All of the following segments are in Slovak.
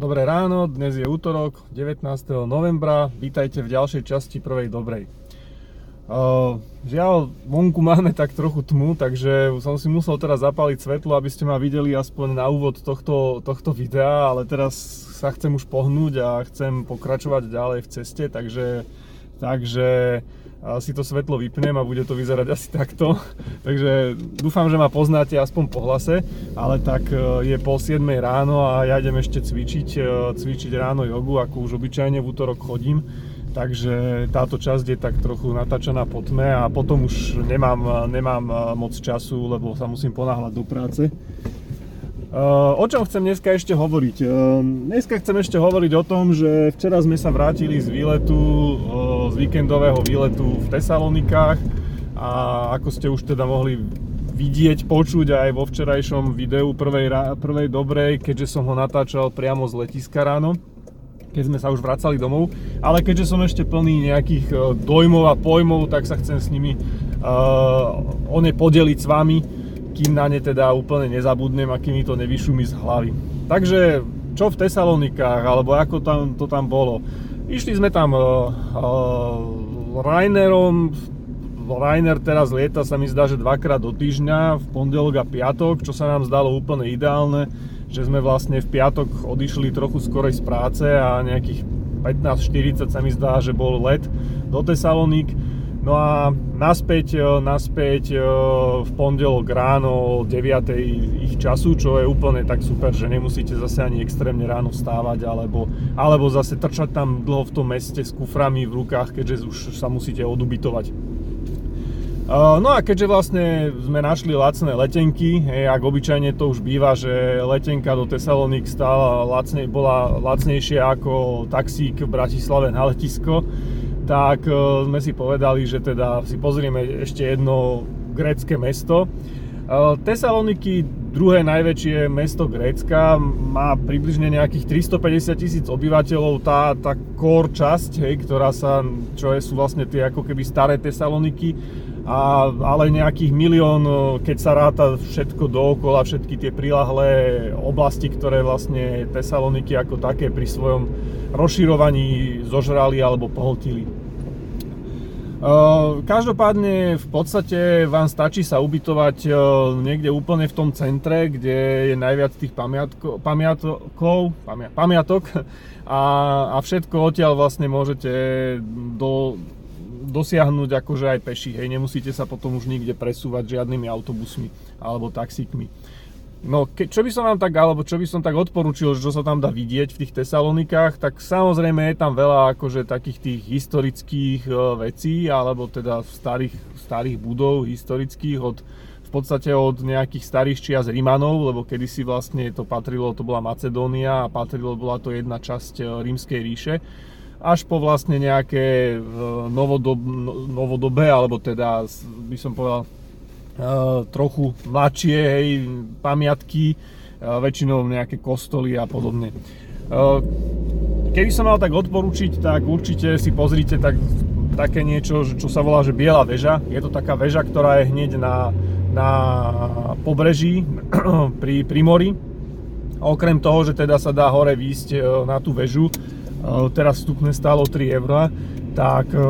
Dobré ráno, dnes je útorok, 19. novembra, vítajte v ďalšej časti prvej dobrej. Žiaľ, vonku máme tak trochu tmu, takže som si musel teraz zapáliť svetlo, aby ste ma videli aspoň na úvod tohto, tohto videa, ale teraz sa chcem už pohnúť a chcem pokračovať ďalej v ceste, takže, takže si to svetlo vypnem a bude to vyzerať asi takto. Takže dúfam, že ma poznáte aspoň po hlase, ale tak e, je pol 7 ráno a ja idem ešte cvičiť, e, cvičiť ráno jogu, ako už obyčajne v útorok chodím. Takže táto časť je tak trochu natáčaná po tme a potom už nemám, nemám moc času, lebo sa musím ponáhľať do práce. O čom chcem dneska ešte hovoriť? Dneska chcem ešte hovoriť o tom, že včera sme sa vrátili z výletu, z víkendového výletu v Tesalonikách a ako ste už teda mohli vidieť, počuť aj vo včerajšom videu prvej, prvej dobrej, keďže som ho natáčal priamo z letiska ráno, keď sme sa už vracali domov. Ale keďže som ešte plný nejakých dojmov a pojmov, tak sa chcem s nimi uh, o ne podeliť s vami kým na ne teda úplne nezabudnem a kým mi to nevyšumí z hlavy. Takže čo v Tesalonikách, alebo ako tam, to tam bolo. Išli sme tam uh, uh, Rainerom, Rainer teraz lieta sa mi zdá, že dvakrát do týždňa, v pondelok a piatok, čo sa nám zdalo úplne ideálne, že sme vlastne v piatok odišli trochu skorej z práce a nejakých 15.40 sa mi zdá, že bol let do Tesaloník. No a naspäť, e, naspäť e, v pondelok ráno o 9. ich času, čo je úplne tak super, že nemusíte zase ani extrémne ráno vstávať, alebo, alebo zase trčať tam dlho v tom meste s kuframi v rukách, keďže už sa musíte odubitovať. E, no a keďže vlastne sme našli lacné letenky, hej, ak obyčajne to už býva, že letenka do Tesalonik stála lacne, bola lacnejšia ako taxík v Bratislave na letisko, tak e, sme si povedali, že teda si pozrieme ešte jedno grécke mesto. E, Tesaloniky, druhé najväčšie mesto Grécka, má približne nejakých 350 tisíc obyvateľov, tá, tá core časť, hej, ktorá sa, čo je, sú vlastne tie ako keby staré Tesaloniky, a, ale nejakých milión, e, keď sa ráta všetko dookola, všetky tie prilahlé oblasti, ktoré vlastne Tesaloniky ako také pri svojom rozširovaní zožrali alebo pohltili. Každopádne v podstate vám stačí sa ubytovať niekde úplne v tom centre, kde je najviac tých pamiatko, pamiatkov, pamiatok a, a všetko odtiaľ vlastne môžete do, dosiahnuť akože aj peši, hej, nemusíte sa potom už nikde presúvať žiadnymi autobusmi alebo taxíkmi. No, ke, čo by som vám tak, alebo čo by som tak odporúčil, čo sa tam dá vidieť v tých Tesalonikách, tak samozrejme je tam veľa akože takých tých historických e, vecí, alebo teda starých, starých budov historických od v podstate od nejakých starých čias Rímanov, lebo kedysi vlastne to patrilo, to bola Macedónia a patrilo, bola to jedna časť e, rímskej ríše až po vlastne nejaké e, novodob, no, novodobé, alebo teda by som povedal trochu mladšie hej, pamiatky, väčšinou nejaké kostoly a podobne. Keby som mal tak odporučiť, tak určite si pozrite tak, také niečo, čo sa volá, že Biela väža. Je to taká väža, ktorá je hneď na, na pobreží pri, pri mori. Okrem toho, že teda sa dá hore výjsť e, na tú väžu, e, teraz vstupné stálo 3 eurá, tak e,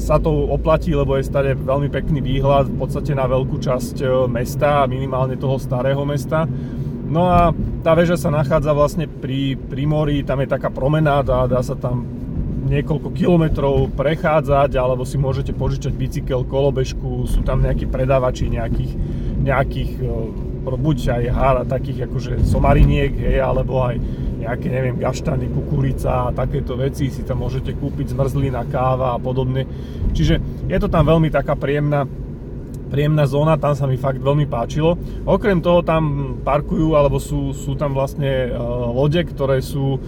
sa to oplatí, lebo je stade veľmi pekný výhľad v podstate na veľkú časť e, mesta, minimálne toho starého mesta. No a tá väža sa nachádza vlastne pri, pri mori, tam je taká promenáda, dá sa tam niekoľko kilometrov prechádzať, alebo si môžete požičať bicykel, kolobežku, sú tam nejakí predávači nejakých, nejakých buď aj hár, takých akože somariniek, hej, alebo aj nejaké, neviem, gaštany, kukurica a takéto veci si tam môžete kúpiť, zmrzlina, káva a podobne. Čiže je to tam veľmi taká príjemná, príjemná zóna, tam sa mi fakt veľmi páčilo. Okrem toho tam parkujú, alebo sú, sú tam vlastne uh, lode, ktoré sú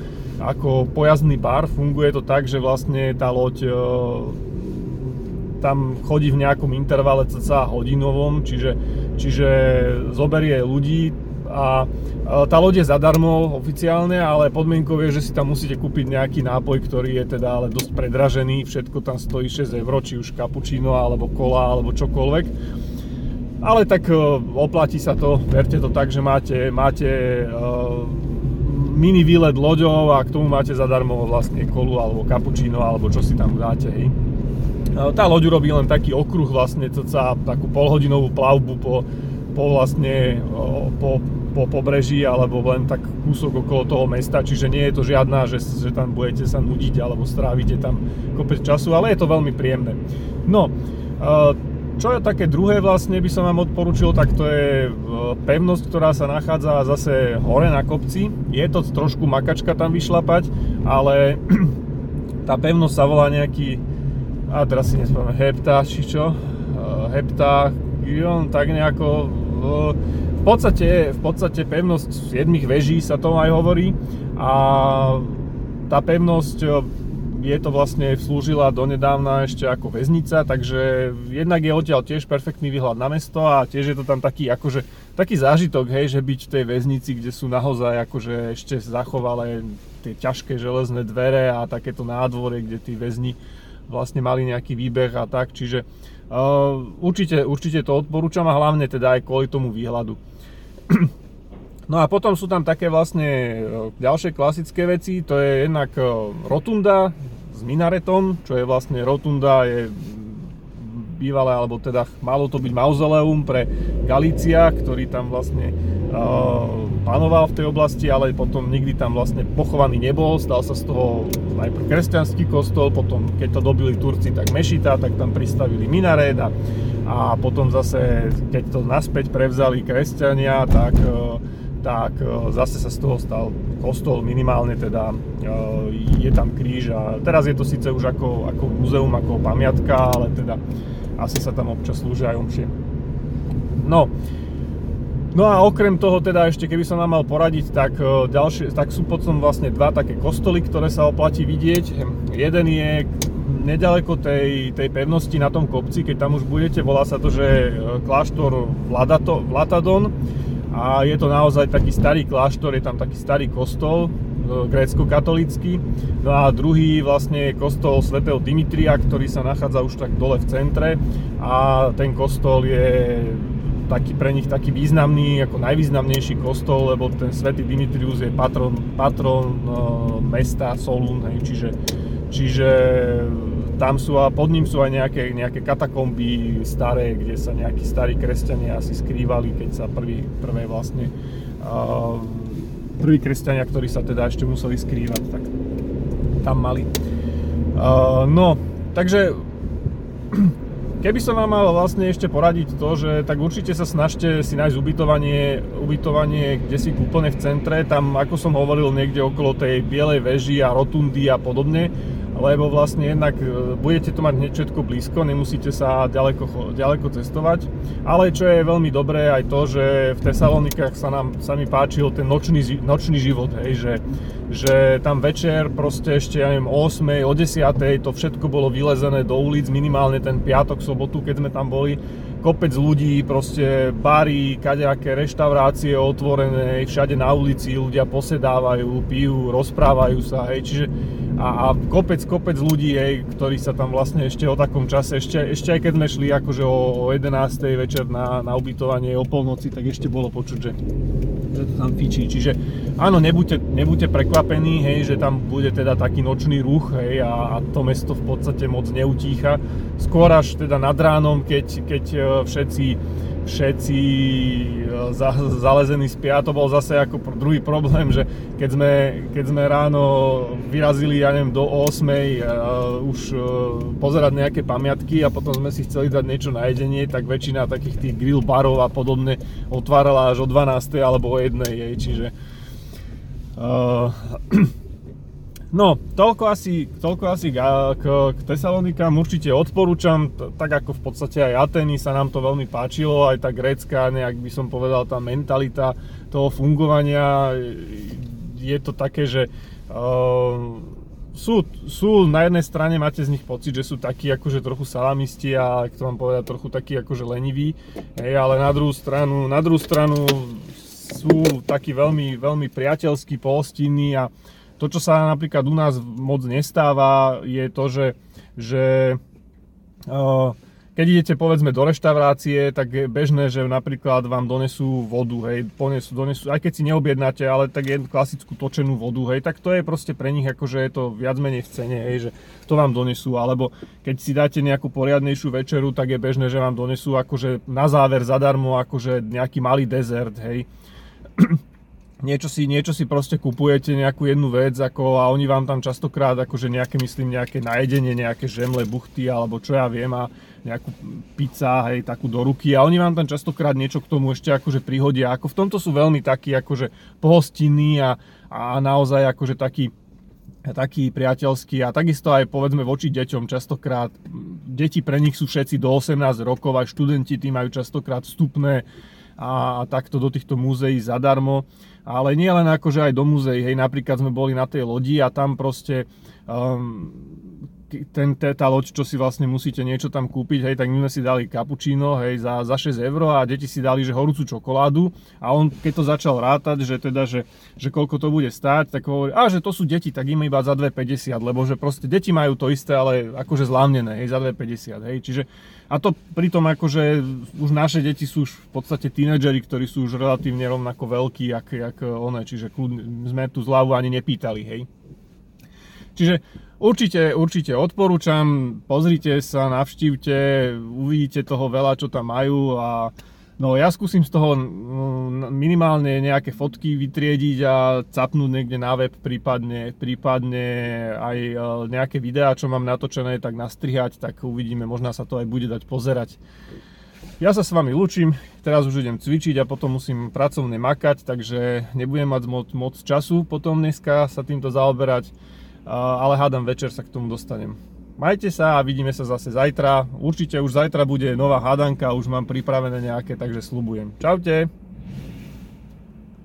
ako pojazdný bar. Funguje to tak, že vlastne tá loď uh, tam chodí v nejakom intervale cca hodinovom, čiže, čiže zoberie ľudí, a tá loď je zadarmo oficiálne, ale podmienkou je, že si tam musíte kúpiť nejaký nápoj, ktorý je teda ale dosť predražený, všetko tam stojí 6 eur, či už cappuccino, alebo kola, alebo čokoľvek. Ale tak oplatí sa to, verte to tak, že máte, máte mini výlet loďou a k tomu máte zadarmo vlastne kolu alebo kapučíno alebo čo si tam dáte. Hej. Tá loď urobí len taký okruh vlastne, sa takú polhodinovú plavbu po, po vlastne po, po pobreží alebo len tak kúsok okolo toho mesta, čiže nie je to žiadna, že, že tam budete sa nudiť alebo strávite tam kopec času, ale je to veľmi príjemné. No, čo je také druhé vlastne by som vám odporučil, tak to je e, pevnosť, ktorá sa nachádza zase hore na kopci. Je to trošku makačka tam vyšlapať, ale tá pevnosť sa volá nejaký, a teraz si nespomínam, hepta, či čo? E, hepta, tak nejako, e, v podstate, v podstate pevnosť 7 veží sa to aj hovorí a tá pevnosť je to vlastne slúžila donedávna ešte ako väznica, takže jednak je odtiaľ tiež perfektný výhľad na mesto a tiež je to tam taký, akože, taký zážitok, hej, že byť v tej väznici, kde sú naozaj akože ešte zachovalé tie ťažké železné dvere a takéto nádvorie, kde tí väzni vlastne mali nejaký výbeh a tak, čiže uh, určite, určite to odporúčam a hlavne teda aj kvôli tomu výhľadu. No a potom sú tam také vlastne e, ďalšie klasické veci, to je jednak e, rotunda s minaretom, čo je vlastne rotunda, je bývalé, alebo teda malo to byť mauzoleum pre Galícia, ktorý tam vlastne uh, panoval v tej oblasti, ale potom nikdy tam vlastne pochovaný nebol, stal sa z toho najprv kresťanský kostol, potom keď to dobili Turci, tak mešita, tak tam pristavili minaret a, a potom zase, keď to naspäť prevzali kresťania, tak uh, tak e, zase sa z toho stal kostol, minimálne teda je tam kríž a teraz je to síce už ako, ako muzeum, ako pamiatka, ale teda asi sa tam občas slúžia aj omšie. No, No a okrem toho teda ešte keby som vám mal poradiť, tak, e, ďalšie, tak sú potom vlastne dva také kostoly, ktoré sa oplatí vidieť. Jeden je nedaleko tej, tej pevnosti na tom kopci, keď tam už budete, volá sa to, že kláštor Vladato, Vlatadon a je to naozaj taký starý kláštor, je tam taký starý kostol, e, grécko-katolický. No a druhý vlastne je kostol svätého Dimitria, ktorý sa nachádza už tak dole v centre a ten kostol je taký pre nich taký významný, ako najvýznamnejší kostol, lebo ten svätý Dimitrius je patron, patron e, mesta Solún, hej, čiže, čiže tam sú a pod ním sú aj nejaké, nejaké katakomby staré, kde sa nejakí starí kresťania asi skrývali, keď sa prvý, prvé vlastne uh, prví kresťania, ktorí sa teda ešte museli skrývať, tak tam mali. Uh, no, takže keby som vám mal vlastne ešte poradiť to, že tak určite sa snažte si nájsť ubytovanie, ubytovanie kde si úplne v centre, tam ako som hovoril niekde okolo tej bielej veži a rotundy a podobne, lebo vlastne jednak e, budete to mať hneď všetko blízko, nemusíte sa ďaleko, ďaleko cestovať. Ale čo je veľmi dobré aj to, že v Tesalonikách sa nám sa mi páčil ten nočný, nočný život, hej, že, že tam večer proste ešte, ja neviem, o 8, o 10, to všetko bolo vylezené do ulic, minimálne ten piatok, sobotu, keď sme tam boli, kopec ľudí, proste bary, kadejaké reštaurácie otvorené, všade na ulici ľudia posedávajú, pijú, rozprávajú sa, hej, čiže a, a kopec, kopec ľudí, hej, ktorí sa tam vlastne ešte o takom čase, ešte, ešte aj keď sme šli akože o, o 11. večer na, na ubytovanie o polnoci, tak ešte bolo počuť, že, že to tam fičí, čiže áno, nebuďte, nebuďte prekvapení, hej, že tam bude teda taký nočný ruch, hej, a, a to mesto v podstate moc neutícha, skôr až teda nad ránom, keď, keď všetci, všetci e, za, zalezení spia. To bol zase ako druhý problém, že keď sme, keď sme ráno vyrazili, ja neviem, do 8 uh, e, už uh, pozerať nejaké pamiatky a potom sme si chceli dať niečo na jedenie, tak väčšina takých tých grill barov a podobne otvárala až o 12 alebo o 1, jej, čiže uh, No, toľko asi, toľko asi k, k, Tesalonikám určite odporúčam, t- tak ako v podstate aj Ateny sa nám to veľmi páčilo, aj tá grécka, nejak by som povedal, tá mentalita toho fungovania, je to také, že uh, sú, sú, na jednej strane máte z nich pocit, že sú takí akože trochu salamisti a, ak to vám povedať, trochu takí akože leniví, hej, ale na druhú stranu, na druhú stranu sú takí veľmi, veľmi priateľskí, pohostinní a to, čo sa napríklad u nás moc nestáva, je to, že, že uh, keď idete povedzme do reštaurácie, tak je bežné, že napríklad vám donesú vodu, hej, ponesú, donesú, aj keď si neobjednáte, ale tak je klasickú točenú vodu, hej, tak to je proste pre nich akože je to viac menej v cene, hej, že to vám donesú, alebo keď si dáte nejakú poriadnejšiu večeru, tak je bežné, že vám donesú akože na záver zadarmo akože nejaký malý dezert, hej. Niečo si, niečo si proste kupujete, nejakú jednu vec ako, a oni vám tam častokrát akože nejaké, myslím, nejaké najedenie, nejaké žemle, buchty alebo čo ja viem a nejakú pizza, hej, takú do ruky. A oni vám tam častokrát niečo k tomu ešte akože prihodia. Ako v tomto sú veľmi takí akože pohostinní a, a naozaj akože taký, taký priateľský a takisto aj povedzme voči deťom častokrát, deti pre nich sú všetci do 18 rokov, aj študenti tí majú častokrát vstupné a, a takto do týchto múzeí zadarmo ale nie len akože aj do muzeí, hej, napríklad sme boli na tej lodi a tam proste um, ten, tá loď, čo si vlastne musíte niečo tam kúpiť, hej, tak my sme si dali cappuccino, hej, za, za 6 eur a deti si dali, že horúcu čokoládu. A on, keď to začal rátať, že teda, že, že koľko to bude stáť, tak hovorí, a že to sú deti, tak im iba za 2,50, lebo že proste deti majú to isté, ale akože zlámnené, hej, za 2,50, hej, čiže a to pritom akože už naše deti sú už v podstate tínedžeri, ktorí sú už relatívne rovnako veľkí, jak, jak one, čiže kľudne, sme tú zľavu ani nepýtali, hej. Čiže určite, určite odporúčam, pozrite sa, navštívte, uvidíte toho veľa, čo tam majú a No ja skúsim z toho minimálne nejaké fotky vytriediť a capnúť niekde na web, prípadne, prípadne aj e, nejaké videá, čo mám natočené, tak nastrihať, tak uvidíme, možno sa to aj bude dať pozerať. Ja sa s vami lúčim, teraz už idem cvičiť a potom musím pracovne makať, takže nebudem mať moc, moc času potom dneska sa týmto zaoberať, ale hádam večer sa k tomu dostanem. Majte sa a vidíme sa zase zajtra. Určite už zajtra bude nová hádanka, už mám pripravené nejaké, takže slubujem. Čaute.